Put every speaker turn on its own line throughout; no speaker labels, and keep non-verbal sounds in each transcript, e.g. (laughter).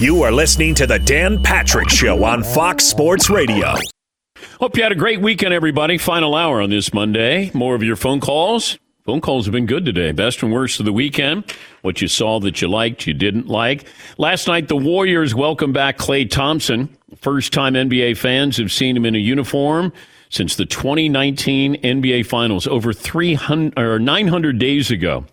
You are listening to the Dan Patrick Show on Fox Sports Radio.
Hope you had a great weekend, everybody. Final hour on this Monday. More of your phone calls. Phone calls have been good today. Best and worst of the weekend. What you saw that you liked, you didn't like. Last night, the Warriors welcome back Klay Thompson. First time NBA fans have seen him in a uniform since the 2019 NBA Finals, over 300 or 900 days ago.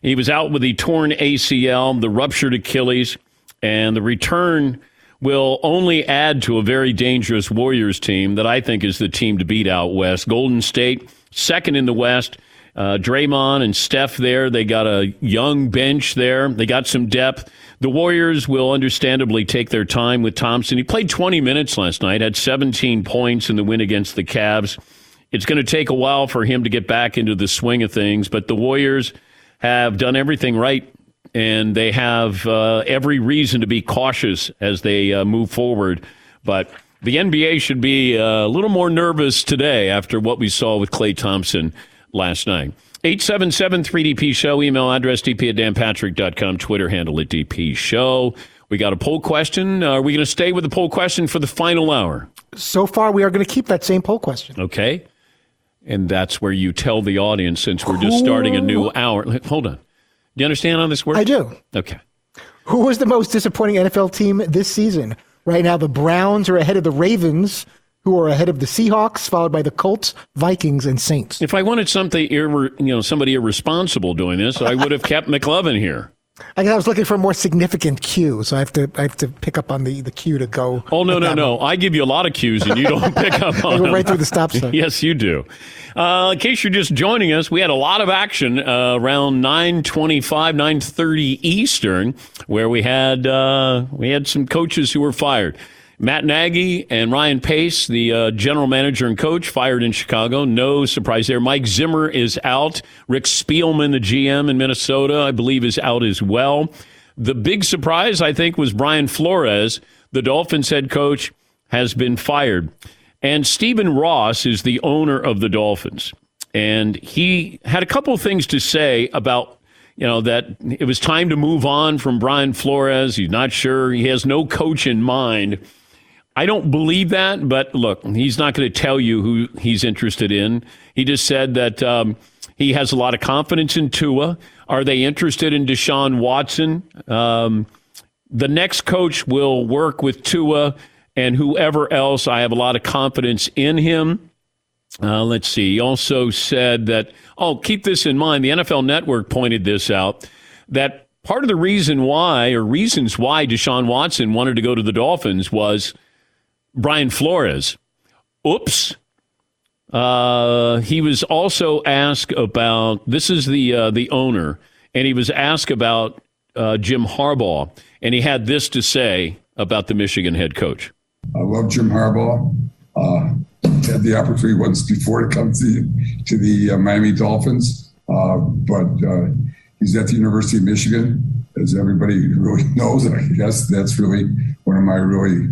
He was out with the torn ACL, the ruptured Achilles, and the return will only add to a very dangerous Warriors team that I think is the team to beat out west. Golden State, second in the West. Uh, Draymond and Steph there. They got a young bench there. They got some depth. The Warriors will understandably take their time with Thompson. He played 20 minutes last night, had 17 points in the win against the Cavs. It's going to take a while for him to get back into the swing of things, but the Warriors have done everything right, and they have uh, every reason to be cautious as they uh, move forward. But the NBA should be uh, a little more nervous today after what we saw with Klay Thompson last night. 877 3DP Show, email address dp at danpatrick.com, Twitter handle at DP Show. We got a poll question. Are we going to stay with the poll question for the final hour?
So far, we are going to keep that same poll question.
Okay. And that's where you tell the audience, since we're just starting a new hour. Hold on. Do you understand how this works?
I do.
Okay.
Who was the most disappointing NFL team this season? Right now, the Browns are ahead of the Ravens, who are ahead of the Seahawks, followed by the Colts, Vikings, and Saints.
If I wanted something, irre- you know, somebody irresponsible doing this, I would have kept McLovin here.
I guess I was looking for a more significant cue, so I have to I have to pick up on the, the cue to go.
Oh no no no!
one.
I give you a lot of cues and you don't (laughs) pick up on.
I
go
right through the stop sign. (laughs)
Yes, you do. Uh, in case you're just joining us, we had a lot of action uh, around 9:25, 9:30 Eastern, where we had uh, we had some coaches who were fired. Matt Nagy and Ryan Pace, the uh, general manager and coach, fired in Chicago. No surprise there. Mike Zimmer is out. Rick Spielman, the GM in Minnesota, I believe, is out as well. The big surprise, I think, was Brian Flores, the Dolphins head coach, has been fired. And Stephen Ross is the owner of the Dolphins. And he had a couple of things to say about, you know, that it was time to move on from Brian Flores. He's not sure. He has no coach in mind. I don't believe that, but look, he's not going to tell you who he's interested in. He just said that um, he has a lot of confidence in Tua. Are they interested in Deshaun Watson? Um, the next coach will work with Tua and whoever else. I have a lot of confidence in him. Uh, let's see. He also said that, oh, keep this in mind. The NFL Network pointed this out that part of the reason why, or reasons why Deshaun Watson wanted to go to the Dolphins was Brian Flores. Oops. Uh, he was also asked about this is the uh, the owner, and he was asked about uh, Jim Harbaugh, and he had this to say about the Michigan head coach.
I love Jim Harbaugh. Uh, had the opportunity once before to come to to the uh, Miami Dolphins, uh, but he's at the University of Michigan, as everybody (laughs) really knows. And I guess that's really one of my really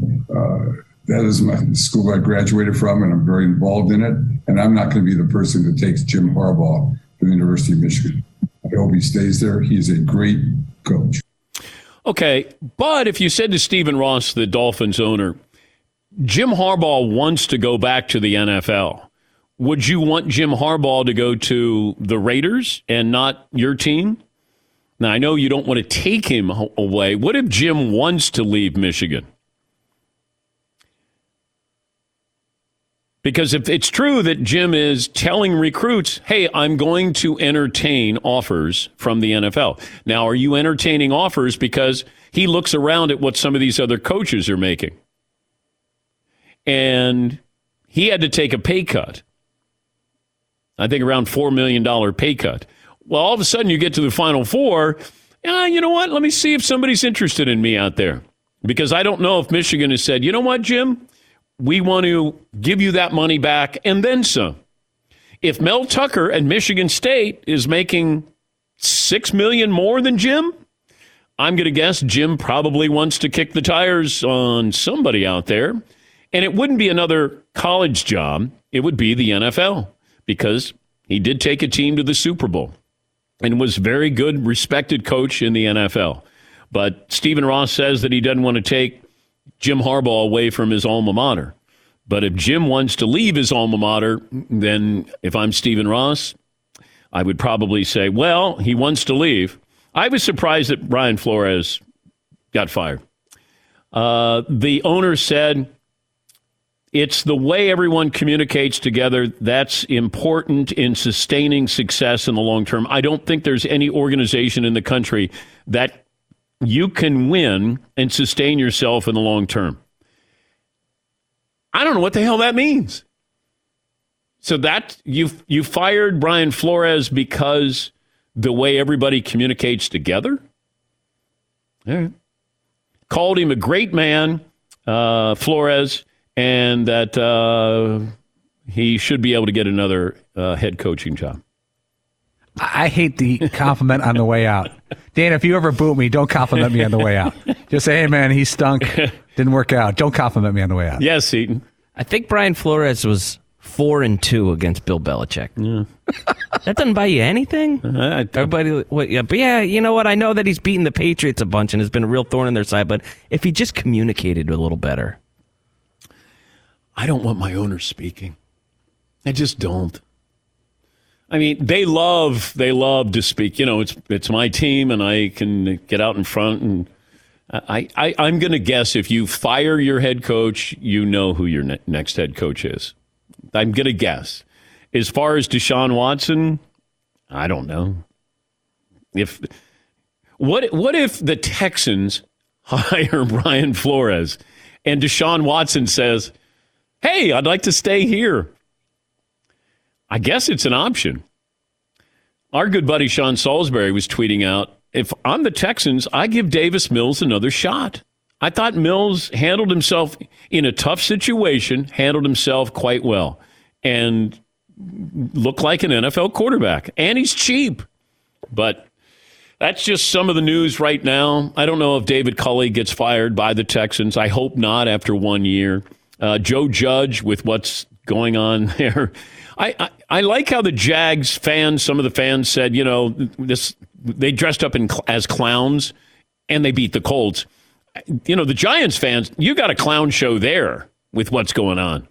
that is my school I graduated from, and I'm very involved in it. And I'm not going to be the person that takes Jim Harbaugh to the University of Michigan. I hope he stays there. He's a great coach.
Okay, but if you said to Stephen Ross, the Dolphins owner, Jim Harbaugh wants to go back to the NFL, would you want Jim Harbaugh to go to the Raiders and not your team? Now, I know you don't want to take him away. What if Jim wants to leave Michigan? Because if it's true that Jim is telling recruits, hey, I'm going to entertain offers from the NFL. Now, are you entertaining offers because he looks around at what some of these other coaches are making? And he had to take a pay cut. I think around $4 million pay cut. Well, all of a sudden you get to the final four. Uh, you know what? Let me see if somebody's interested in me out there. Because I don't know if Michigan has said, you know what, Jim? We want to give you that money back and then some. If Mel Tucker at Michigan State is making six million more than Jim, I'm going to guess Jim probably wants to kick the tires on somebody out there. And it wouldn't be another college job, it would be the NFL because he did take a team to the Super Bowl and was very good, respected coach in the NFL. But Stephen Ross says that he doesn't want to take Jim Harbaugh away from his alma mater. But if Jim wants to leave his alma mater, then if I'm Stephen Ross, I would probably say, well, he wants to leave. I was surprised that Brian Flores got fired. Uh, the owner said it's the way everyone communicates together that's important in sustaining success in the long term. I don't think there's any organization in the country that you can win and sustain yourself in the long term. I don't know what the hell that means. So that you you fired Brian Flores because the way everybody communicates together. All right. Called him a great man, uh, Flores, and that uh, he should be able to get another uh, head coaching job.
I hate the compliment on the way out. Dan, if you ever boot me, don't compliment me on the way out. (laughs) Just say, hey, man, he stunk. Didn't work out. Don't compliment me on the way out.
Yes, Seton.
I think Brian Flores was four and two against Bill Belichick. Yeah. that doesn't buy you anything. Uh, Everybody, what, yeah, but yeah, you know what? I know that he's beaten the Patriots a bunch and has been a real thorn in their side. But if he just communicated a little better,
I don't want my owner speaking. I just don't. I mean, they love they love to speak. You know, it's it's my team, and I can get out in front. And I, I I'm going to guess if you fire your head coach, you know who your ne- next head coach is. I'm going to guess. As far as Deshaun Watson, I don't know. If what what if the Texans (laughs) hire Brian Flores and Deshaun Watson says, "Hey, I'd like to stay here." I guess it's an option. Our good buddy Sean Salisbury was tweeting out if I'm the Texans, I give Davis Mills another shot. I thought Mills handled himself in a tough situation, handled himself quite well, and looked like an NFL quarterback. And he's cheap. But that's just some of the news right now. I don't know if David Culley gets fired by the Texans. I hope not after one year. Uh, Joe Judge, with what's going on (laughs) there, I, I, I like how the Jags fans, some of the fans said, you know, this they dressed up in as clowns and they beat the Colts. You know, the Giants fans, you got a clown show there with what's going on.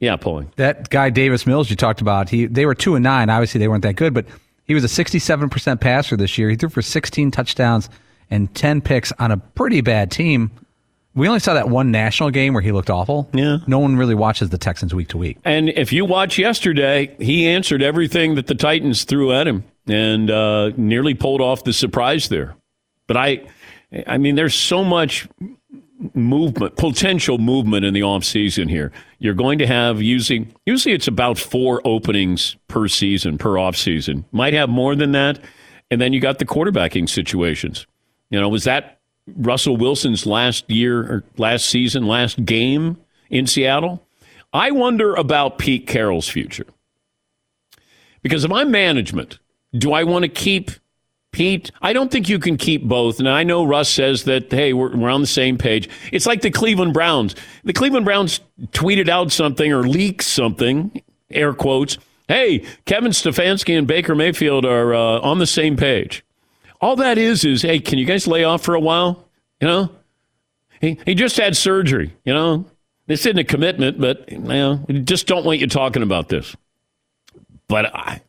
Yeah, pulling
that guy Davis Mills you talked about. He they were two and nine. Obviously, they weren't that good, but he was a sixty-seven percent passer this year. He threw for sixteen touchdowns and ten picks on a pretty bad team. We only saw that one national game where he looked awful.
Yeah.
No one really watches the Texans week to week.
And if you watch yesterday, he answered everything that the Titans threw at him and uh, nearly pulled off the surprise there. But I, I mean, there's so much movement, potential movement in the offseason here. You're going to have using, usually it's about four openings per season, per offseason. Might have more than that. And then you got the quarterbacking situations. You know, was that Russell Wilson's last year or last season, last game in Seattle. I wonder about Pete Carroll's future. Because if I'm management, do I want to keep Pete? I don't think you can keep both. And I know Russ says that, hey, we're, we're on the same page. It's like the Cleveland Browns. The Cleveland Browns tweeted out something or leaked something, air quotes. Hey, Kevin Stefanski and Baker Mayfield are uh, on the same page. All that is is, hey, can you guys lay off for a while? You know, he he just had surgery. You know, this isn't a commitment, but you know, just don't want you talking about this. But I,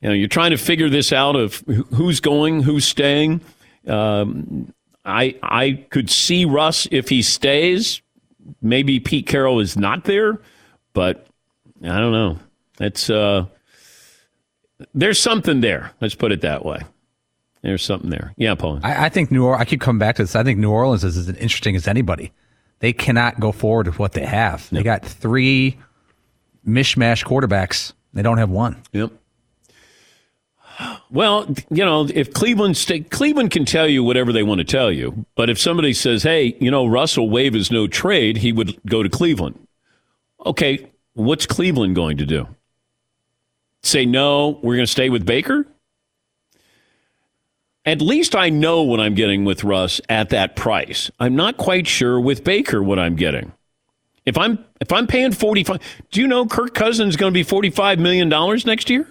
you know, you're trying to figure this out of who's going, who's staying. Um, I I could see Russ if he stays. Maybe Pete Carroll is not there, but I don't know. It's uh, there's something there. Let's put it that way. There's something there. Yeah, Paul.
I, I, think New Orleans, I keep coming back to this. I think New Orleans is as interesting as anybody. They cannot go forward with what they have. They got three mishmash quarterbacks. They don't have one.
Yep. Well, you know, if Cleveland stay, Cleveland can tell you whatever they want to tell you, but if somebody says, "Hey, you know, Russell waive is no trade," he would go to Cleveland. Okay, what's Cleveland going to do? Say no, we're going to stay with Baker? At least I know what I'm getting with Russ at that price. I'm not quite sure with Baker what I'm getting. If I'm if I'm paying 45, do you know Kirk Cousins is going to be 45 million dollars next year?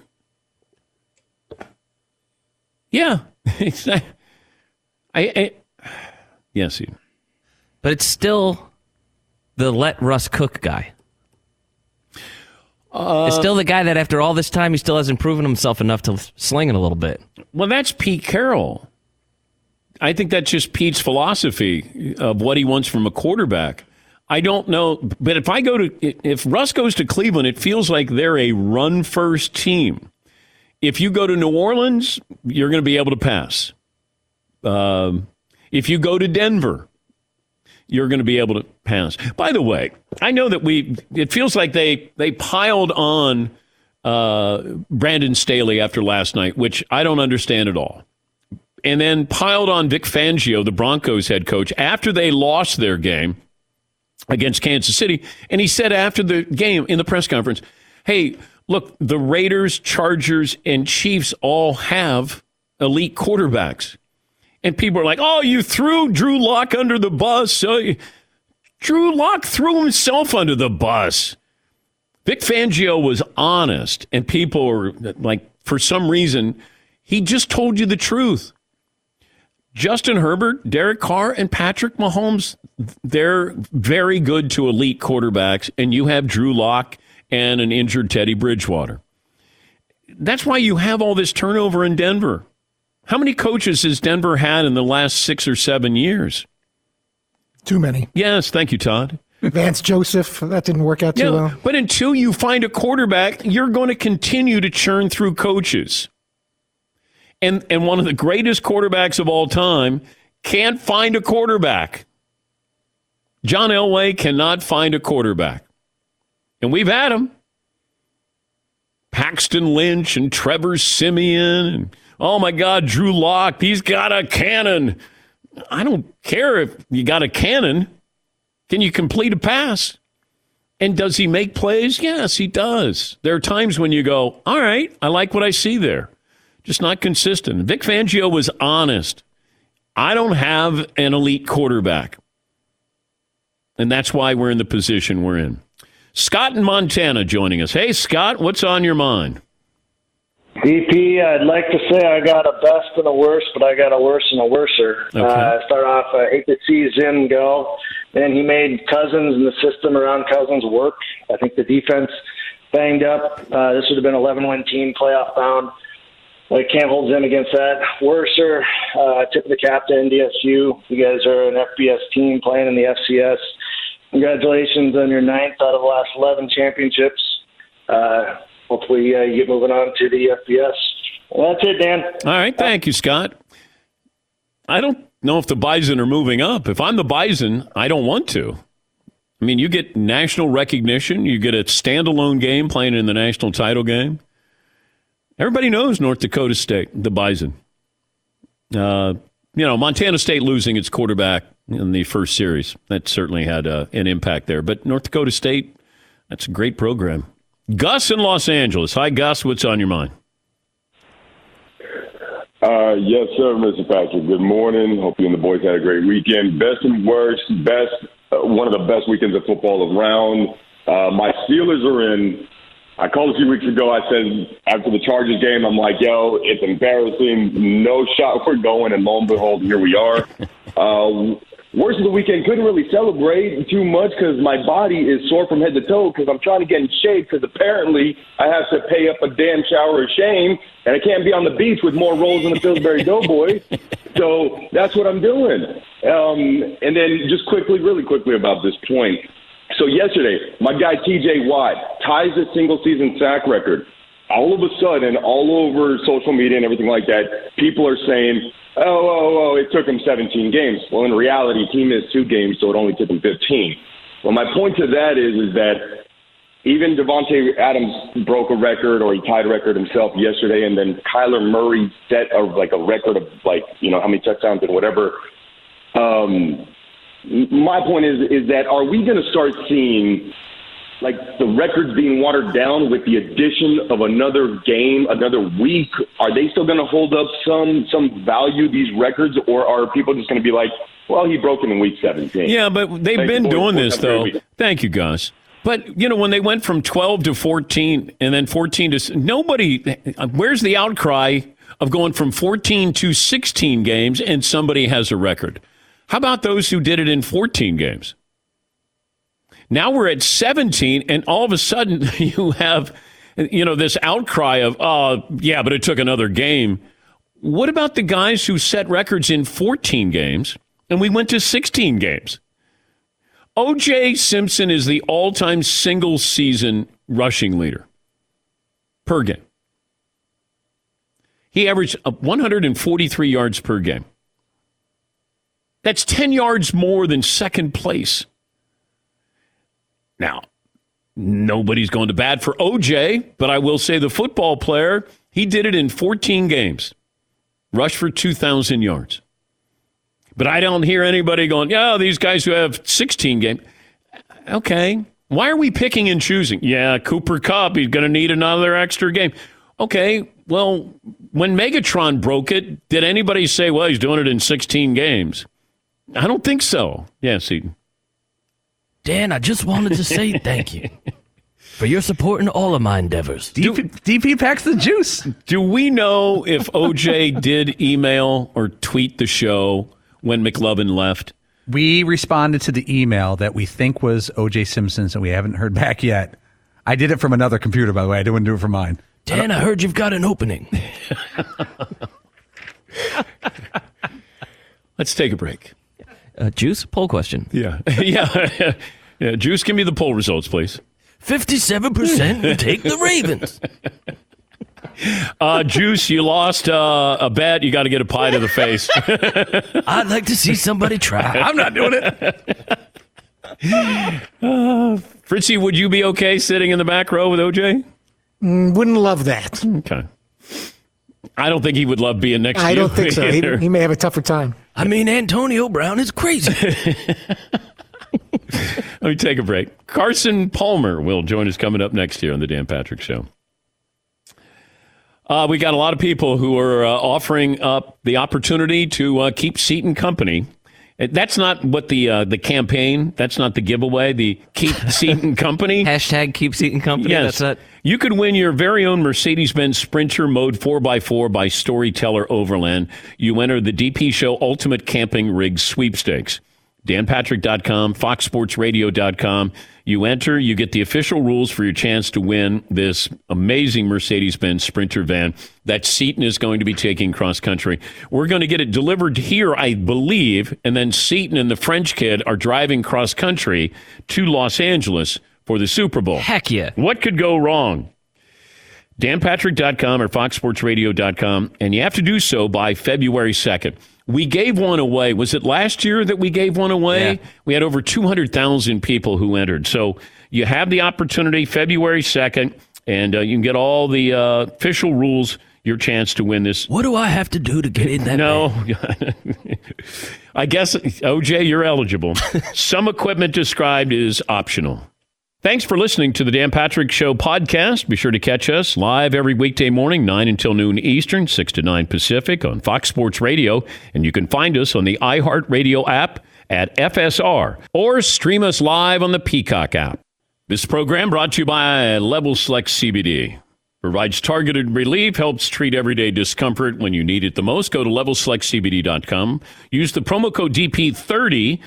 Yeah. (laughs) I, I (sighs) yes, he,
but it's still the let Russ cook guy. Uh, it's still the guy that after all this time he still hasn't proven himself enough to sling it a little bit.
Well, that's Pete Carroll. I think that's just Pete's philosophy of what he wants from a quarterback. I don't know, but if I go to if Russ goes to Cleveland, it feels like they're a run first team. If you go to New Orleans, you're going to be able to pass. Um, if you go to Denver, you're going to be able to pass. By the way, I know that we. It feels like they they piled on uh, Brandon Staley after last night, which I don't understand at all, and then piled on Vic Fangio, the Broncos head coach, after they lost their game against Kansas City, and he said after the game in the press conference, "Hey, look, the Raiders, Chargers, and Chiefs all have elite quarterbacks." And people are like, oh, you threw Drew Lock under the bus. Drew Lock threw himself under the bus. Vic Fangio was honest, and people are like, for some reason, he just told you the truth. Justin Herbert, Derek Carr, and Patrick Mahomes, they're very good to elite quarterbacks, and you have Drew Lock and an injured Teddy Bridgewater. That's why you have all this turnover in Denver. How many coaches has Denver had in the last six or seven years?
Too many.
Yes, thank you, Todd.
Vance Joseph, that didn't work out too yeah, well.
But until you find a quarterback, you're going to continue to churn through coaches. And and one of the greatest quarterbacks of all time can't find a quarterback. John Elway cannot find a quarterback. And we've had him. Paxton Lynch and Trevor Siemian and oh my God, Drew Lock, he's got a cannon. I don't care if you got a cannon. Can you complete a pass? And does he make plays? Yes, he does. There are times when you go, all right, I like what I see there. Just not consistent. Vic Fangio was honest. I don't have an elite quarterback. And that's why we're in the position we're in. Scott in Montana joining us. Hey, Scott, what's on your mind?
VP, I'd like to say I got a best and a worst, but I got a worse and a worser. Okay. Uh, start off, I hate to see Zim go. And he made Cousins and the system around Cousins work. I think the defense banged up. Uh, this would have been 11 win team, playoff bound. I can't hold Zim against that. Worser, uh, tip of the cap to NDSU. You guys are an FBS team playing in the FCS. Congratulations on your ninth out of the last 11 championships. Uh, hopefully uh, you get moving on to the FBS. Well, that's it, Dan.
All right. Thank you, Scott. I don't know if the Bison are moving up. If I'm the Bison, I don't want to. I mean, you get national recognition, you get a standalone game playing in the national title game. Everybody knows North Dakota State, the Bison. Uh, you know, Montana State losing its quarterback in the first series. That certainly had uh, an impact there. But North Dakota State, that's a great program. Gus in Los Angeles. Hi, Gus. What's on your mind?
Uh, yes, sir, Mr. Patrick. Good morning. Hope you and the boys had a great weekend. Best and worst, best, uh, one of the best weekends of football around. Uh, my Steelers are in. I called a few weeks ago. I said after the Chargers game, I'm like, yo, it's embarrassing. No shot we're going. And lo and behold, here we are. (laughs) Uh, Worst of the weekend, couldn't really celebrate too much because my body is sore from head to toe because I'm trying to get in shape because apparently I have to pay up a damn shower of shame and I can't be on the beach with more rolls than the Pillsbury Doughboy. (laughs) So that's what I'm doing. Um, and then just quickly, really quickly about this point. So yesterday, my guy TJ Watt ties a single season sack record. All of a sudden, all over social media and everything like that, people are saying, oh, oh, oh, it took him 17 games. Well, in reality, he missed two games, so it only took him 15. Well, my point to that is, is that even Davante Adams broke a record, or he tied a record himself yesterday, and then Kyler Murray set a like a record of like you know how many touchdowns and whatever. Um, my point is is that are we going to start seeing like the records being watered down with the addition of another game, another week, are they still going to hold up some some value these records, or are people just going to be like, well, he broke it in week 17?
Yeah, but they've been doing this though. Thank you, Gus. But you know, when they went from 12 to 14 and then 14 to nobody, where's the outcry? of going from 14 to 16 games and somebody has a record. How about those who did it in 14 games? Now we're at 17, and all of a sudden (laughs) you have, you know, this outcry of, oh, yeah, but it took another game. What about the guys who set records in 14 games and we went to 16 games? OJ Simpson is the all time single season rushing leader per game. He averaged 143 yards per game. That's 10 yards more than second place. Now, nobody's going to bat for OJ, but I will say the football player, he did it in 14 games, rushed for 2,000 yards. But I don't hear anybody going, yeah, these guys who have 16 games. Okay. Why are we picking and choosing? Yeah, Cooper Kupp, he's going to need another extra game. Okay, well, when Megatron broke it, did anybody say, well, he's doing it in 16 games? I don't think so. Yeah, Seton.
Dan, I just wanted to say (laughs) thank you for your support in all of my endeavors.
DP, DP packs the juice.
Do we know if OJ did email or tweet the show when McLovin left?
We responded to the email that we think was OJ Simpson's, and we haven't heard back yet. I did it from another computer, by the way. I didn't do it from mine.
Dan, I, I heard you've got an opening. (laughs)
Let's take a break.
Uh, Juice, poll question. (laughs)
Yeah. (laughs) yeah. yeah. Juice, give me the poll results, please.
57% (laughs) take the Ravens.
Uh, Juice, you lost uh, a bet. You got to get a pie to the face.
I'd like to see somebody try.
I'm not doing it. Uh, Fritzy, would you be okay sitting in the back row with OJ?
Mm, wouldn't love that.
Okay. I don't think he would love being next
I
to you.
I don't think so. He, he, may have a tougher time.
I mean, Antonio Brown is crazy. (laughs)
Let me take a break. Carson Palmer will join us coming up next here on the Dan Patrick Show. Uh, we got a lot of people who are uh, offering up the opportunity to uh, keep Seton company. That's not what the uh, the campaign. That's not the giveaway. The keep (laughs) Seton company
hashtag keep Seton company.
Yes, that's it. You could win your very own Mercedes-Benz Sprinter Mode 4x4 by Storyteller Overland. You enter the DP Show Ultimate Camping Rig Sweepstakes. DanPatrick.com, FoxSportsRadio.com. You enter, you get the official rules for your chance to win this amazing Mercedes Benz Sprinter van that Seton is going to be taking cross country. We're going to get it delivered here, I believe, and then Seton and the French kid are driving cross country to Los Angeles for the Super Bowl.
Heck yeah.
What could go wrong? DanPatrick.com or FoxSportsRadio.com, and you have to do so by February 2nd. We gave one away. Was it last year that we gave one away? Yeah. We had over 200,000 people who entered. So you have the opportunity February 2nd, and uh, you can get all the uh, official rules, your chance to win this.
What do I have to do to get in that?
No. (laughs) I guess, OJ, you're eligible. (laughs) Some equipment described is optional. Thanks for listening to the Dan Patrick Show podcast. Be sure to catch us live every weekday morning, 9 until noon Eastern, 6 to 9 Pacific on Fox Sports Radio. And you can find us on the iHeartRadio app at FSR or stream us live on the Peacock app. This program brought to you by Level Select CBD. Provides targeted relief, helps treat everyday discomfort when you need it the most. Go to levelselectcbd.com. Use the promo code DP30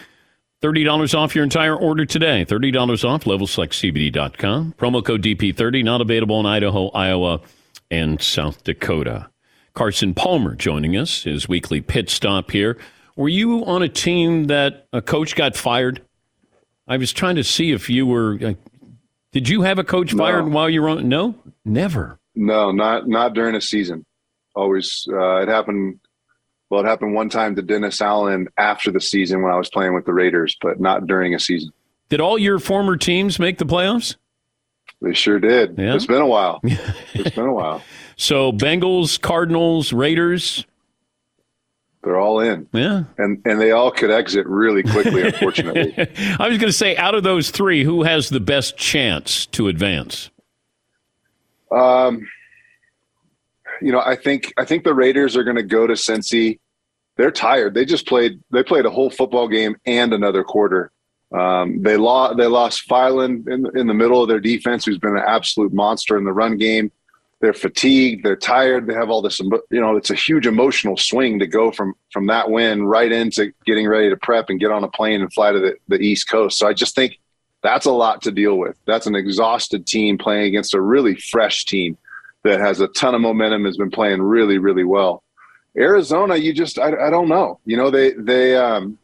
$30 off your entire order today. $30 off, levelselectcbd.com. Promo code DP30, not available in Idaho, Iowa, and South Dakota. Carson Palmer joining us, his weekly pit stop here. Were you on a team that a coach got fired? I was trying to see if you were. Uh, did you have a coach no. fired while you were on? No, never.
No, not not during a season. Always, uh, it happened well, it happened one time to Dennis Allen after the season when I was playing with the Raiders, but not during a season.
Did all your former teams make the playoffs?
They sure did. Yeah. It's been a while. (laughs) it's been a while.
So Bengals, Cardinals, Raiders.
They're all in.
Yeah.
And and they all could exit really quickly, unfortunately. (laughs)
I was going to say, out of those three, who has the best chance to advance?
Um, you know, I think I think the Raiders are going to go to Cincy. They're tired. They just played. They played a whole football game and another quarter. Um, they lost. They lost Philon in in the middle of their defense, who's been an absolute monster in the run game. they're fatigued, they're tired, they have all this. You know, it's a huge emotional swing to go from from that win right into getting ready to prep and get on a plane and fly to the, the East Coast. So I just think that's a lot to deal with. That's an exhausted team playing against a really fresh team that has a ton of momentum, has been playing really, really well. Arizona, you just I, I don't know. You know, they they um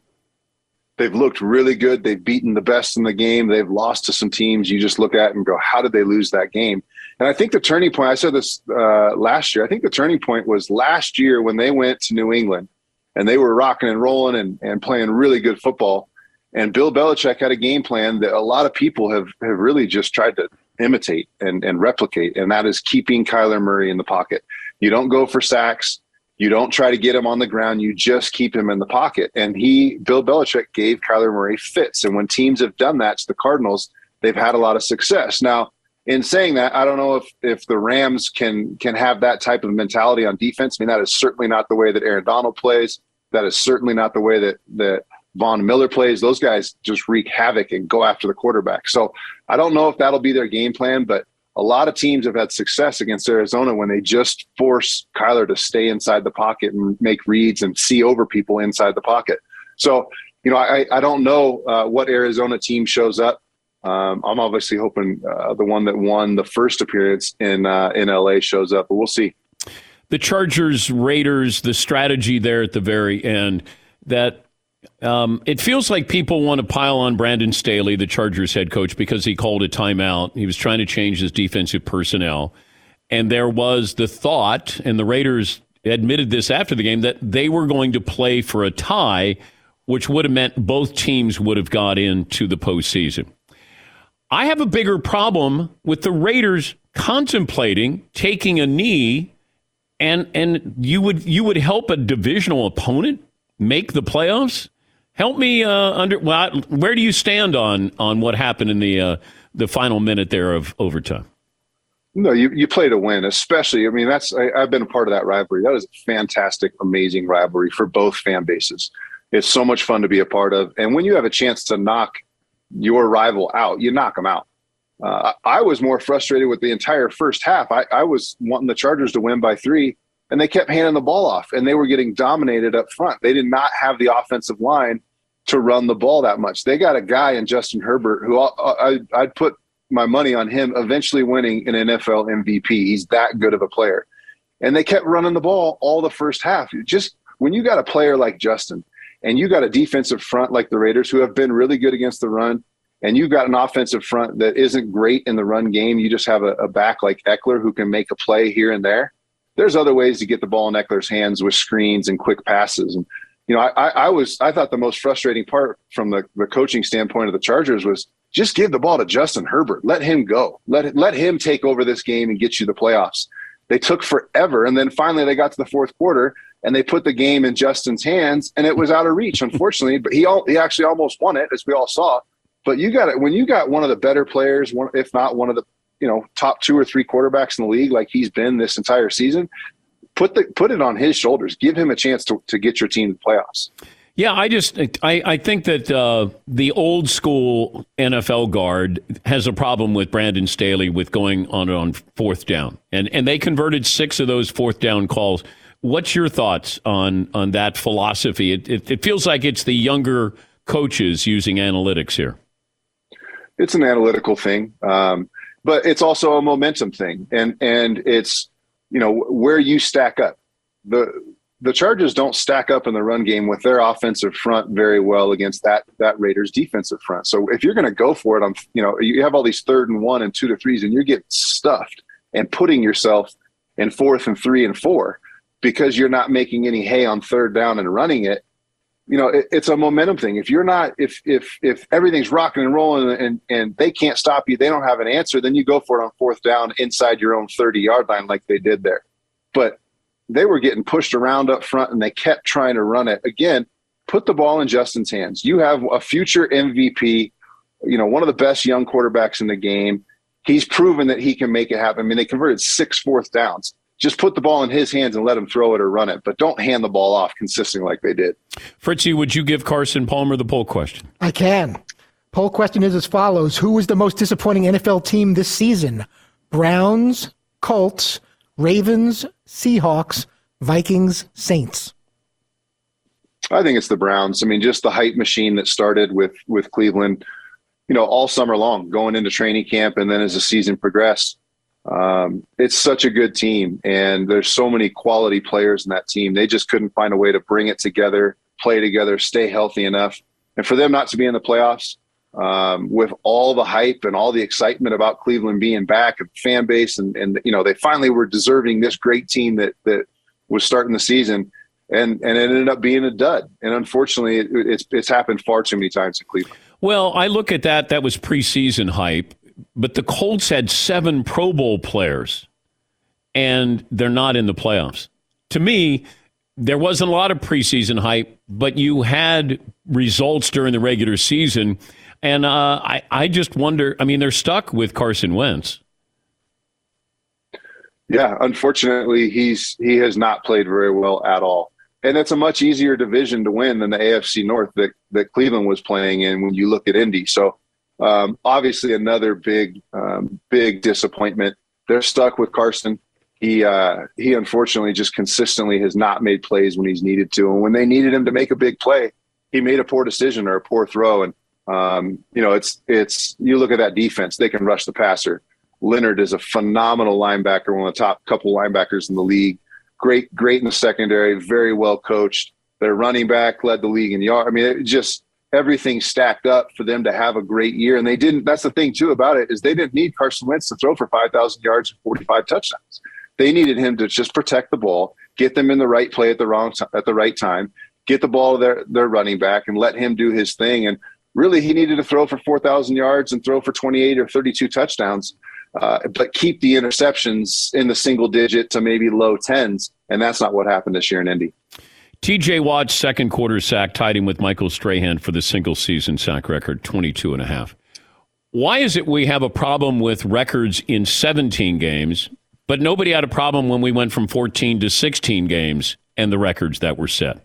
they've looked really good. They've beaten the best in the game. They've lost to some teams you just look at and go, how did they lose that game? And I think the turning point, I said this uh, last year, I think the turning point was last year when they went to New England and they were rocking and rolling and, and playing really good football. And Bill Belichick had a game plan that a lot of people have, have really just tried to imitate and, and replicate, and that is keeping Kyler Murray in the pocket. You don't go for sacks. You don't try to get him on the ground. You just keep him in the pocket. And he, Bill Belichick, gave Kyler Murray fits. And when teams have done that to the Cardinals, they've had a lot of success. Now, in saying that, I don't know if if the Rams can can have that type of mentality on defense. I mean, that is certainly not the way that Aaron Donald plays. That is certainly not the way that that Von Miller plays. Those guys just wreak havoc and go after the quarterback. So I don't know if that'll be their game plan, but a lot of teams have had success against Arizona when they just force Kyler to stay inside the pocket and make reads and see over people inside the pocket. So, you know, I, I don't know uh, what Arizona team shows up. Um, I'm obviously hoping uh, the one that won the first appearance in uh, in LA shows up, but we'll see.
The Chargers Raiders, the strategy there at the very end that um, it feels like people want to pile on Brandon Staley, the Chargers head coach, because he called a timeout. He was trying to change his defensive personnel, and there was the thought, and the Raiders admitted this after the game that they were going to play for a tie, which would have meant both teams would have got into the postseason. I have a bigger problem with the Raiders contemplating taking a knee and and you would you would help a divisional opponent make the playoffs? Help me uh, under well, where do you stand on on what happened in the uh, the final minute there of overtime?
No, you, you play to win, especially. I mean, that's I, have been a part of that rivalry. That is a fantastic, amazing rivalry for both fan bases. It's so much fun to be a part of, and when you have a chance to knock your rival out, you knock them out. Uh, I was more frustrated with the entire first half. I, I, was wanting the Chargers to win by three, and they kept handing the ball off, and they were getting dominated up front. They did not have the offensive line to run the ball that much. They got a guy in Justin Herbert who I, I, would put my money on him eventually winning an NFL MVP. He's that good of a player. And they kept running the ball all the first half. Just when you got a player like Justin – and you got a defensive front like the Raiders who have been really good against the run, and you've got an offensive front that isn't great in the run game. You just have a, a back like Ekeler who can make a play here and there. There's other ways to get the ball in Ekeler's hands with screens and quick passes. And you know, I, I was I thought the most frustrating part from the, the coaching standpoint of the Chargers was just give the ball to Justin Herbert. Let him go. Let let him take over this game and get you the playoffs. They took forever, and then finally they got to the fourth quarter and they put the game in Justin's hands, and it was out of reach, (laughs) unfortunately. but he all, he actually almost won it, as we all saw. But you got it when you got one of the better players, one if not one of the you know top two or three quarterbacks in the league, like he's been this entire season. Put the put it on his shoulders. Give him a chance to, to get your team to the playoffs.
Yeah, I just I, I think that uh, the old school NFL guard has a problem with Brandon Staley with going on on fourth down, and and they converted six of those fourth down calls What's your thoughts on on that philosophy? It, it, it feels like it's the younger coaches using analytics here.
It's an analytical thing, um, but it's also a momentum thing, and and it's you know where you stack up. the The Chargers don't stack up in the run game with their offensive front very well against that that Raiders defensive front. So if you're going to go for it on, you know, you have all these third and one and two to threes, and you're getting stuffed and putting yourself in fourth and three and four because you're not making any hay on third down and running it you know it, it's a momentum thing. If you're not if if if everything's rocking and rolling and and they can't stop you they don't have an answer then you go for it on fourth down inside your own 30 yard line like they did there. But they were getting pushed around up front and they kept trying to run it. Again put the ball in justin's hands. You have a future mvp you know one of the best young quarterbacks in the game. He's proven that he can make it happen. I mean they converted six fourth downs just put the ball in his hands and let him throw it or run it, but don't hand the ball off consistently like they did.
Fritzy, would you give Carson Palmer the poll question?
I can. Poll question is as follows Who was the most disappointing NFL team this season? Browns, Colts, Ravens, Seahawks, Vikings, Saints.
I think it's the Browns. I mean, just the hype machine that started with with Cleveland, you know, all summer long, going into training camp, and then as the season progressed, um, it's such a good team, and there's so many quality players in that team. They just couldn't find a way to bring it together, play together, stay healthy enough, and for them not to be in the playoffs um, with all the hype and all the excitement about Cleveland being back and fan base, and and you know they finally were deserving this great team that that was starting the season and and it ended up being a dud. And unfortunately, it, it's it's happened far too many times in Cleveland.
Well, I look at that. That was preseason hype, but the Colts had seven Pro Bowl players, and they're not in the playoffs. To me, there wasn't a lot of preseason hype, but you had results during the regular season. And uh, I, I just wonder. I mean, they're stuck with Carson Wentz.
Yeah, unfortunately, he's he has not played very well at all and it's a much easier division to win than the AFC North that that Cleveland was playing in when you look at Indy. So um, obviously another big um, big disappointment. They're stuck with Carson. He uh, he unfortunately just consistently has not made plays when he's needed to, and when they needed him to make a big play, he made a poor decision or a poor throw. And um, you know, it's it's you look at that defense; they can rush the passer. Leonard is a phenomenal linebacker, one of the top couple linebackers in the league great, great in the secondary, very well coached. Their running back led the league in yard. I mean, it just everything stacked up for them to have a great year. And they didn't. That's the thing too about it is they didn't need Carson Wentz to throw for five thousand yards and forty five touchdowns. They needed him to just protect the ball, get them in the right play at the wrong t- at the right time, get the ball to their their running back, and let him do his thing. And really, he needed to throw for four thousand yards and throw for twenty eight or thirty two touchdowns. Uh, but keep the interceptions in the single digit to maybe low tens. And that's not what happened this year in Indy.
TJ Watt's second quarter sack tied him with Michael Strahan for the single season sack record, 22 and a half. Why is it we have a problem with records in 17 games, but nobody had a problem when we went from 14 to 16 games and the records that were set?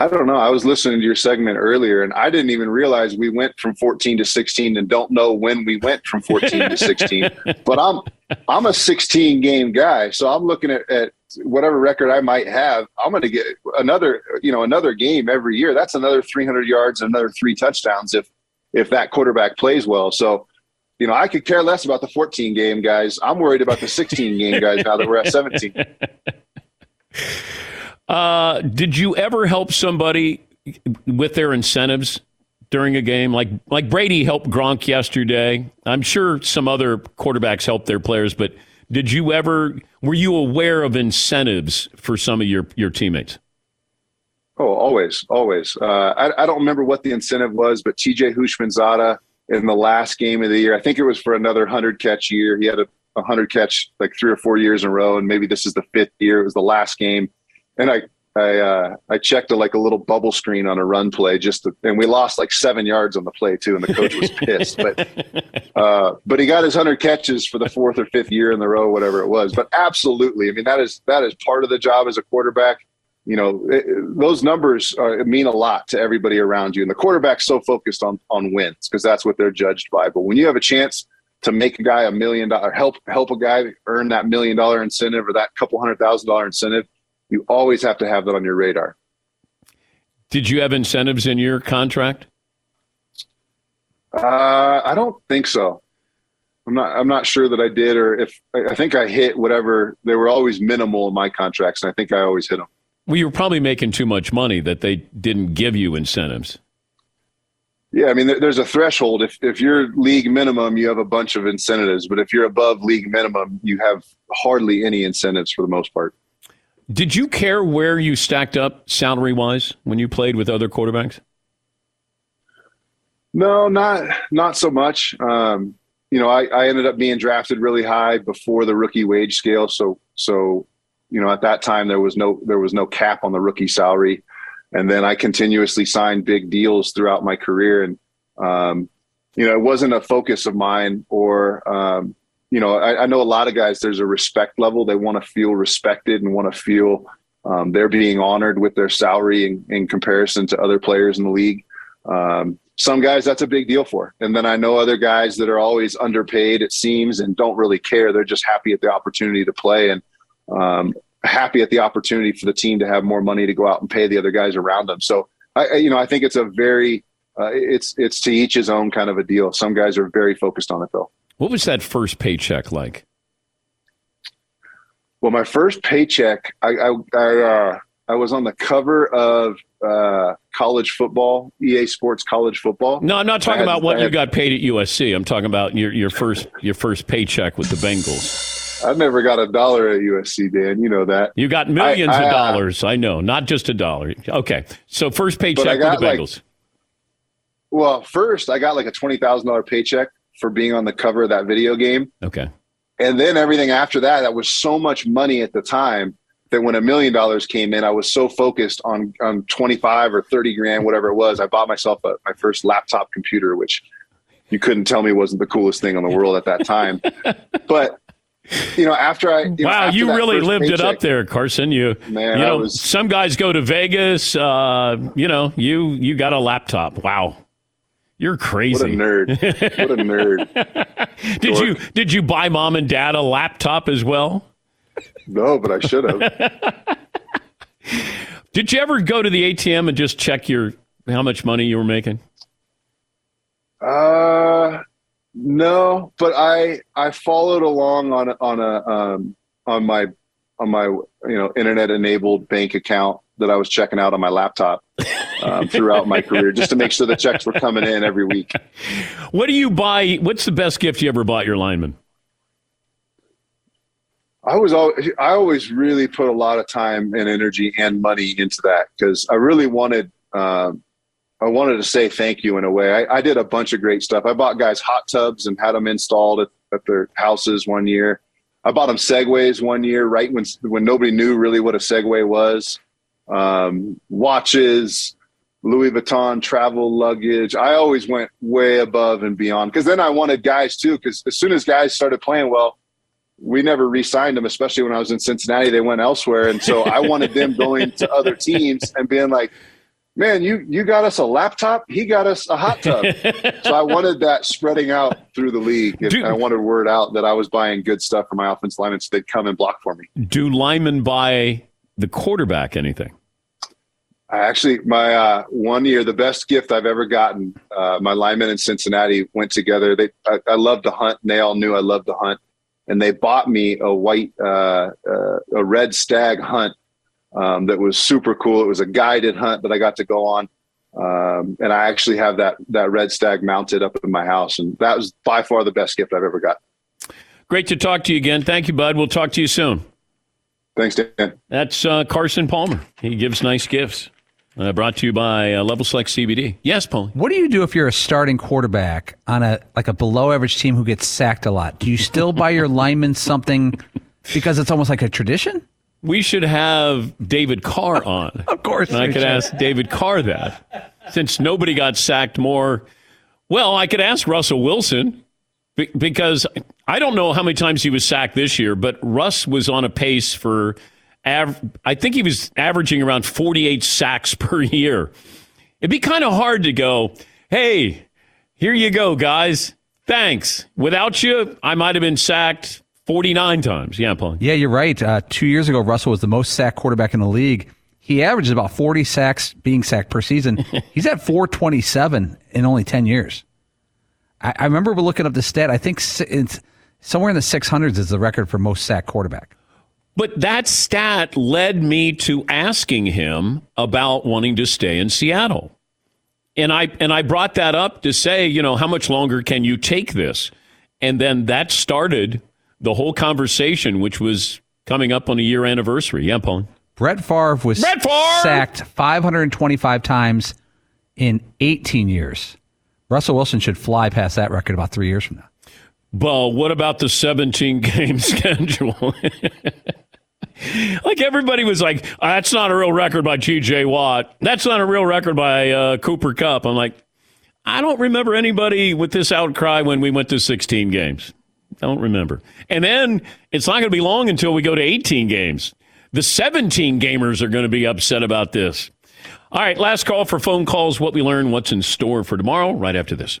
I don't know. I was listening to your segment earlier, and I didn't even realize we went from 14 to 16, and don't know when we went from 14 to 16. (laughs) But I'm I'm a 16 game guy, so I'm looking at, at whatever record I might have. I'm going to get another you know another game every year. That's another 300 yards, and another three touchdowns if if that quarterback plays well. So you know, I could care less about the 14 game guys. I'm worried about the 16 game guys now that we're at 17. (laughs)
Uh, did you ever help somebody with their incentives during a game? Like like Brady helped Gronk yesterday. I'm sure some other quarterbacks helped their players, but did you ever were you aware of incentives for some of your your teammates?
Oh, always, always. Uh, I, I don't remember what the incentive was, but TJ Houshmandzadeh in the last game of the year, I think it was for another hundred catch year. He had a, a hundred catch like three or four years in a row, and maybe this is the fifth year. It was the last game and I I uh, I checked a, like a little bubble screen on a run play just to, and we lost like seven yards on the play too, and the coach was pissed. but (laughs) uh, but he got his hundred catches for the fourth or fifth year in the row, whatever it was. But absolutely, I mean that is that is part of the job as a quarterback. You know it, those numbers are, mean a lot to everybody around you, and the quarterback's so focused on on wins because that's what they're judged by. But when you have a chance to make a guy a million dollar help help a guy earn that million dollar incentive or that couple hundred thousand dollar incentive you always have to have that on your radar.
Did you have incentives in your contract?
Uh, I don't think so. I'm not. I'm not sure that I did, or if I think I hit whatever. They were always minimal in my contracts, and I think I always hit them.
Well, you were probably making too much money that they didn't give you incentives.
Yeah, I mean, there's a threshold. If if you're league minimum, you have a bunch of incentives, but if you're above league minimum, you have hardly any incentives for the most part.
Did you care where you stacked up salary wise when you played with other quarterbacks?
No, not not so much. Um, you know, I, I ended up being drafted really high before the rookie wage scale. So so, you know, at that time there was no there was no cap on the rookie salary. And then I continuously signed big deals throughout my career. And um, you know, it wasn't a focus of mine or um, you know, I, I, know a lot of guys. There's a respect level. They want to feel respected and want to feel um, they're being honored with their salary in, in, comparison to other players in the league. Um, some guys that's a big deal for. And then I know other guys that are always underpaid, it seems, and don't really care. They're just happy at the opportunity to play and um, happy at the opportunity for the team to have more money to go out and pay the other guys around them. So I, you know, I think it's a very, uh, it's it's to each his own kind of a deal. Some guys are very focused on it though.
What was that first paycheck like?
Well, my first paycheck, I I, I, uh, I was on the cover of uh, college football, EA Sports college football.
No, I'm not talking had, about what had, you got paid at USC. I'm talking about your, your first your first paycheck with the Bengals.
I've never got a dollar at USC, Dan. You know that.
You got millions I, I, of uh, dollars. I know, not just a dollar. Okay, so first paycheck with the Bengals.
Like, well, first I got like a twenty thousand dollar paycheck for being on the cover of that video game.
Okay.
And then everything after that, that was so much money at the time that when a million dollars came in, I was so focused on on 25 or 30 grand, whatever it was. I bought myself a, my first laptop computer, which you couldn't tell me wasn't the coolest thing on the world at that time. (laughs) but you know, after I
you wow,
know,
you really lived paycheck, it up there, Carson. You man, you know, was, some guys go to Vegas. Uh, you know, you you got a laptop. Wow. You're crazy.
What a nerd. What a nerd. (laughs)
did Dork. you did you buy mom and dad a laptop as well?
No, but I should have. (laughs)
Did you ever go to the ATM and just check your how much money you were making?
Uh, no, but I I followed along on on a um, on my on my you know internet enabled bank account that I was checking out on my laptop um, throughout my career just to make sure the checks were coming in every week.
What do you buy? What's the best gift you ever bought your lineman?
I was always, I always really put a lot of time and energy and money into that because I really wanted, um, I wanted to say thank you in a way. I, I, did a bunch of great stuff. I bought guys hot tubs and had them installed at, at their houses one year. I bought them segways one year, right when when nobody knew really what a segway was. Um, watches, Louis Vuitton travel luggage. I always went way above and beyond because then I wanted guys too. Because as soon as guys started playing well, we never re-signed them, especially when I was in Cincinnati. They went elsewhere, and so I wanted them (laughs) going to other teams and being like, "Man, you you got us a laptop. He got us a hot tub." so I wanted that spreading out through the league, and do, I wanted word out that I was buying good stuff for my offense linemen, so they'd come and block for me.
Do linemen buy the quarterback anything?
I actually, my uh, one year, the best gift I've ever gotten. Uh, my linemen in Cincinnati went together. They, I, I love to hunt, and they all knew I loved to hunt and they bought me a white, uh, uh, a red stag hunt um, that was super cool. It was a guided hunt that I got to go on, um, and I actually have that that red stag mounted up in my house, and that was by far the best gift I've ever got.
Great to talk to you again. Thank you, Bud. We'll talk to you soon.
Thanks, Dan.
That's uh, Carson Palmer. He gives nice gifts. Uh, brought to you by uh, Level Select CBD. Yes, Paul.
What do you do if you're a starting quarterback on a like a below average team who gets sacked a lot? Do you still buy your linemen something because it's almost like a tradition?
We should have David Carr (laughs) on.
of course,
and I could should. ask David Carr that since nobody got sacked more. Well, I could ask Russell Wilson because I don't know how many times he was sacked this year, but Russ was on a pace for av- I think he was averaging around 48 sacks (laughs) per year. It'd be kind of hard to go, hey, here you go, guys. Thanks. Without you, I might have been sacked 49 times. Yeah, Paul.
Yeah, you're right. Uh, two years ago, Russell was the most sacked quarterback in the league. He averages about 40 sacks being sacked per season. (laughs) He's at 427 in only 10 years. I, I remember looking up the stat. I think it's somewhere in the 600s is the record for most sack quarterback.
But that stat led me to asking him about wanting to stay in Seattle. And I and I brought that up to say, you know, how much longer can you take this? And then that started the whole conversation, which was coming up on a year anniversary. Yeah, Paul.
Brett Favre was
Brett Favre!
sacked 525 times in 18 years. Russell Wilson should fly past that record about three years from now.
Well, what about the 17 (laughs) game schedule? (laughs) like everybody was like, that's not a real record by TJ Watt. That's not a real record by uh, Cooper Kupp. I'm like, I don't remember anybody with this outcry when we went to 16 games. Don't remember. And then it's not going to be long until we go to 18 games. The 17 gamers are going to be upset about this. All right, last call for phone calls. What we learn, what's in store for tomorrow, right after this.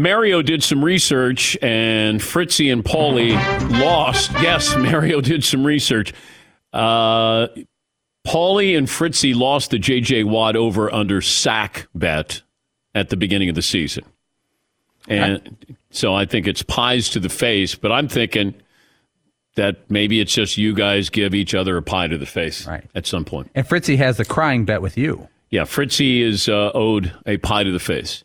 Mario did some research, and Fritzy and Paulie lost. Yes, (laughs) Mario did some research. Uh, Paulie and Fritzy lost the J.J. Watt over under sack bet at the beginning of the season. And so I think it's pies to the face, but I'm thinking that maybe it's just you guys give each other a pie to the face
Right.
at some point.
And Fritzy has the crying bet with you.
Yeah, Fritzy is uh, owed a pie to the face.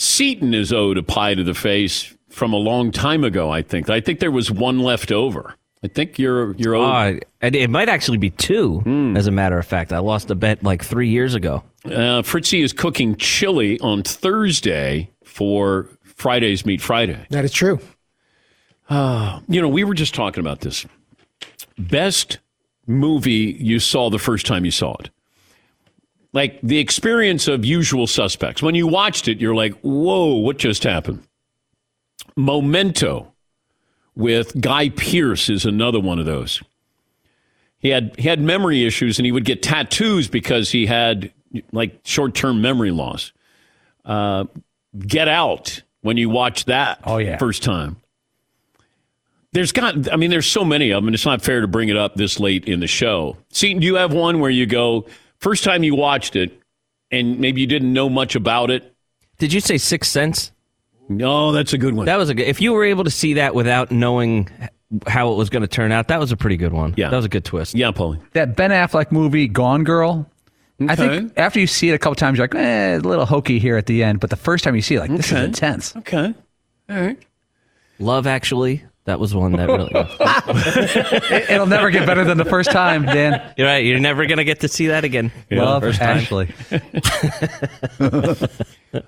Seton is owed a pie to the face from a long time ago. I think. I think there was one left over. I think you're you're owed.
Uh, and it might actually be two,
Hmm.
as a matter of fact. I lost a bet like three years ago.
Uh, Fritzy is cooking chili on Thursday for Friday's Meat Friday.
That is true.
You know, we were just talking about this. Best movie you saw the first time you saw it. Like the experience of Usual Suspects. When you watched it, you're like, whoa, what just happened? Memento with Guy Pearce is another one of those. He had he had memory issues and he would get tattoos because he had like short term memory loss. Uh, Get Out when you watch that
Oh, yeah.
first time. There's got I mean there's so many of them and it's not fair to bring it up this late in the show. See, do you have one where you go first time you watched it and maybe you didn't know much about it?
Did you say Sixth Sense?
No, that's a good one.
That was a good. If you were able to see that without knowing how it was going to turn out, that was a pretty good one.
Yeah.
that was a good twist.
yeah, Paulie.
That Ben Affleck movie, Gone Girl. I think after you see it a couple times, you're like, eh, a little hokey here at the end. But the first time you see it, like, this is intense.
Okay. All right.
Love Actually, that was one that really. (laughs)
It, will never get better than the first time, Dan.
You're right. You're never going to get to see that again.
Love
First time.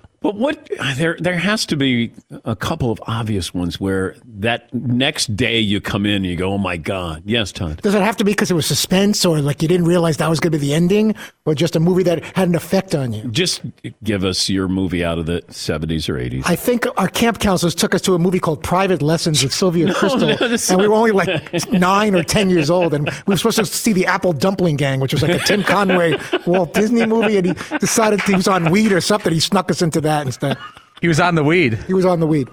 (laughs)
But what there there has to be a couple of obvious ones where that next day you come in and you go, "Oh my god." Yes, Todd.
Does it have to be because it was suspense or like you didn't realize that was going to be the ending or just a movie that had an effect on you?
Just give us your movie out of the 70s or 80s.
I think our camp counselors took us to a movie called Private Lessons with Sylvia (laughs) Kristel,
no,
and we were only like nine or ten years old, and we were supposed to see the Apple Dumpling Gang, which was like a Tim Conway Walt Disney movie, and he decided he was on weed or something. He snuck us into that instead.
He was on the weed.
He was on the weed.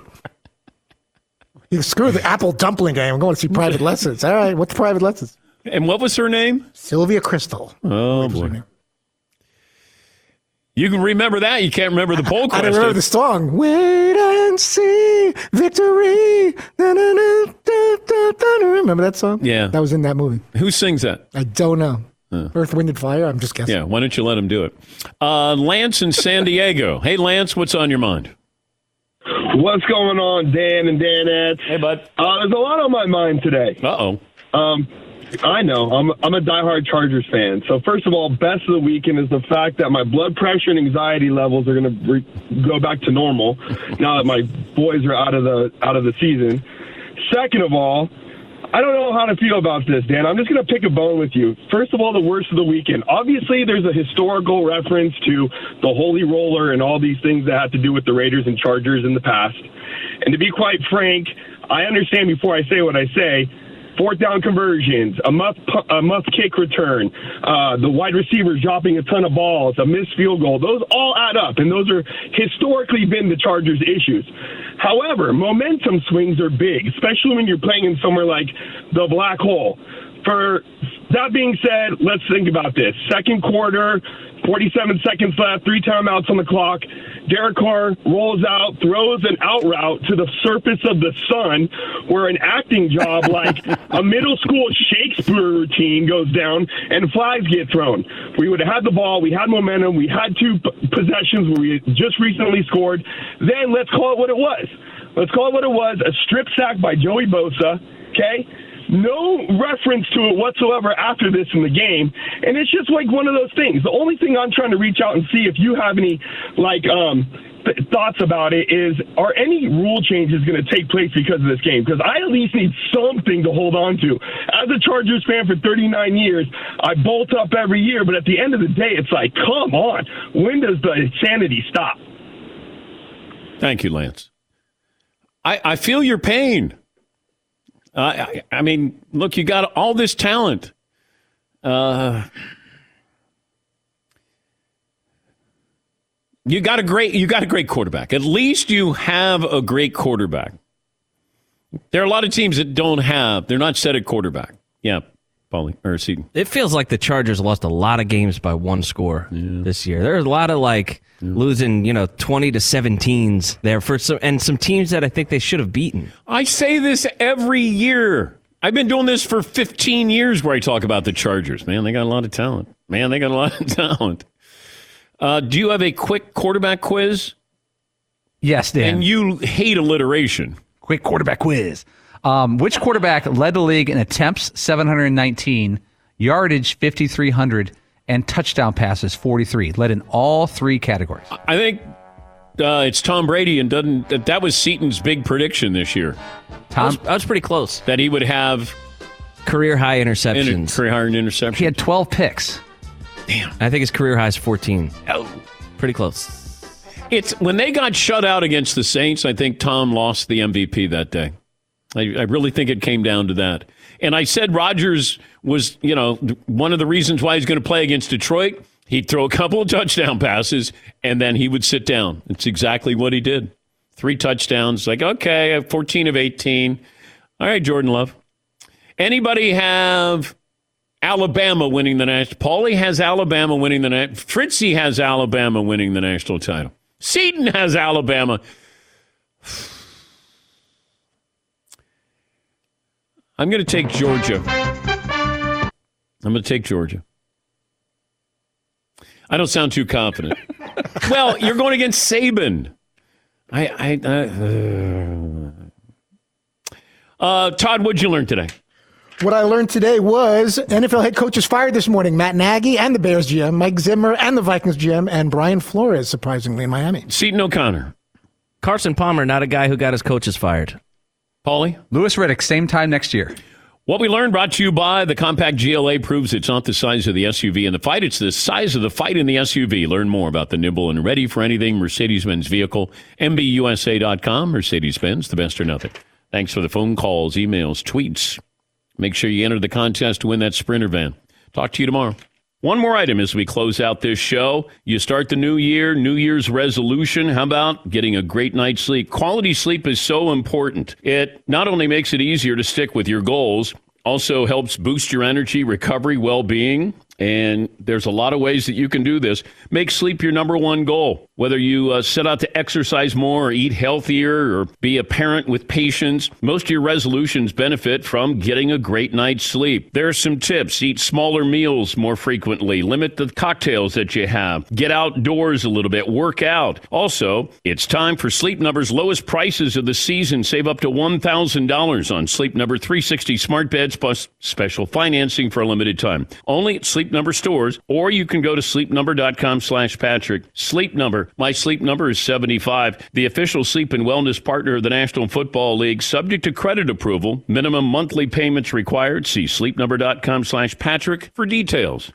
He screw the Apple Dumpling game. I'm going to see Private Lessons. All right, what's Private Lessons?
and what was her name?
Sylvia Kristel.
Oh boy. You can remember that. You can't remember the poll (laughs)
I
question.
don't remember the song. Wait and see victory. Da, da, da. Remember that song?
Yeah.
That was in that movie.
Who sings that?
I don't know. Earth, Wind, and Fire? I'm just guessing.
Yeah, why don't you let him do it? Uh, Lance in San Diego. Hey, Lance, what's on your mind?
What's going on, Dan and Danettes?
Hey, bud.
Uh, there's a lot on my mind today.
Uh oh.
Um, I know. I'm I'm a diehard Chargers fan. So first of all, best of the weekend is the fact that my blood pressure and anxiety levels are going to re- go back to normal (laughs) now that my boys are out of the out of the season. Second of all, I don't know how to feel about this, Dan. I'm just going to pick a bone with you. First of all, the worst of the weekend. Obviously, there's a historical reference to the Holy Roller and all these things that had to do with the Raiders and Chargers in the past. And to be quite frank, I understand before I say what I say. Fourth down conversions, a must a muff kick return, uh, the wide receivers dropping a ton of balls, a missed field goal. Those all add up, and those are historically been the Chargers' issues. However, momentum swings are big, especially when you're playing in somewhere like the black hole. For that being said, let's think about this. Second quarter, 47 seconds left, three timeouts on the clock. Derek Carr rolls out, throws an out route to the surface of the sun, where an acting job (laughs) like a middle school Shakespeare routine goes down and flags get thrown. We would have had the ball, we had momentum, we had two p- possessions where we just recently scored. Then let's call it what it was. Let's call it what it was a strip sack by Joey Bosa, okay? No reference to it whatsoever after this in the game. And it's just like one of those things. The only thing I'm trying to reach out and see if you have any like um th- thoughts about it is are any rule changes going to take place because of this game? Because I at least need something to hold on to. As a Chargers fan for 39 years, I bolt up every year, but at the end of the day, it's like, come on, when does the insanity stop?
Thank you, Lance. I, I feel your pain. Uh, I, I, mean, look, you got all this talent. Uh, you got a great, you got a great quarterback. At least you have a great quarterback. There are a lot of teams that don't have. They're not set at quarterback. Yeah, Paulie or Seton.
It feels like the Chargers lost a lot of games by one score yeah. this year. There's a lot of like yeah. losing, you know, 20 to 17s there for some and some teams that I think they should have beaten.
I say this every year. I've been doing this for 15 years where I talk about the Chargers. Man, they got a lot of talent. Man, they got a lot of (laughs) talent. Uh, do you have a quick quarterback quiz?
Yes, Dan.
And you hate alliteration.
Quick quarterback quiz. Um, which quarterback led the league in attempts 719, yardage 5300, and touchdown passes 43? Led in all three categories.
I think uh, it's Tom Brady, and doesn't that was Seton's big prediction this year?
Tom, I was, I was pretty close.
That he would have
career high interceptions.
In career high interceptions.
He had 12 picks.
Damn. I think his career high is 14.
Oh,
pretty close.
It's when they got shut out against the Saints. I think Tom lost the MVP that day. I, I really think it came down to that. And I said Rodgers was, you know, one of the reasons why he's going to play against Detroit. He'd throw a couple of touchdown passes and then he would sit down. It's exactly what he did. Three touchdowns. Like, okay, 14 of 18. All right, Jordan Love. Anybody have Alabama winning the national? Paulie has Alabama winning the national. Fritzy has Alabama winning the national title. Seton has Alabama. I'm going to take Georgia. I'm going to take Georgia. I don't sound too confident. (laughs) well, you're going against Saban. I, I, uh, uh, Todd, what'd you learn today?
What I learned today was NFL head coaches fired this morning. Matt Nagy and the Bears GM, Mike Zimmer and the Vikings GM, and Brian Flores, surprisingly, in Miami.
Seton O'Connor.
Carson Palmer, not a guy who got his coaches fired.
Paulie?
Louis Riddick, same time next year.
What we learned brought to you by the compact GLA proves it's not the size of the SUV in the fight, it's the size of the fight in the SUV. Learn more about the nimble and ready for anything Mercedes Benz vehicle. MBUSA.com, Mercedes Benz, the best or nothing. Thanks for the phone calls, emails, tweets. Make sure you enter the contest to win that Sprinter van. Talk to you tomorrow. One more item as we close out this show. You start the new year, New Year's resolution. How about getting a great night's sleep? Quality sleep is so important. It not only makes it easier to stick with your goals, also helps boost your energy, recovery, well being. And there's a lot of ways that you can do this. Make sleep your number one goal. Whether you uh, set out to exercise more or eat healthier or be a parent with patience, most of your resolutions benefit from getting a great night's sleep. There are some tips. Eat smaller meals more frequently. Limit the cocktails that you have. Get outdoors a little bit. Work out. Also, it's time for Sleep Number's lowest prices of the season. Save up to $1,000 on Sleep Number 360 smart beds plus special financing for a limited time. Only at Sleep Number stores, or you can go to sleepnumber.com slash Patrick. Sleep Number my sleep number is 75. The official sleep and wellness partner of the National Football League, subject to credit approval. Minimum monthly payments required. See sleepnumber.com slash Patrick for details.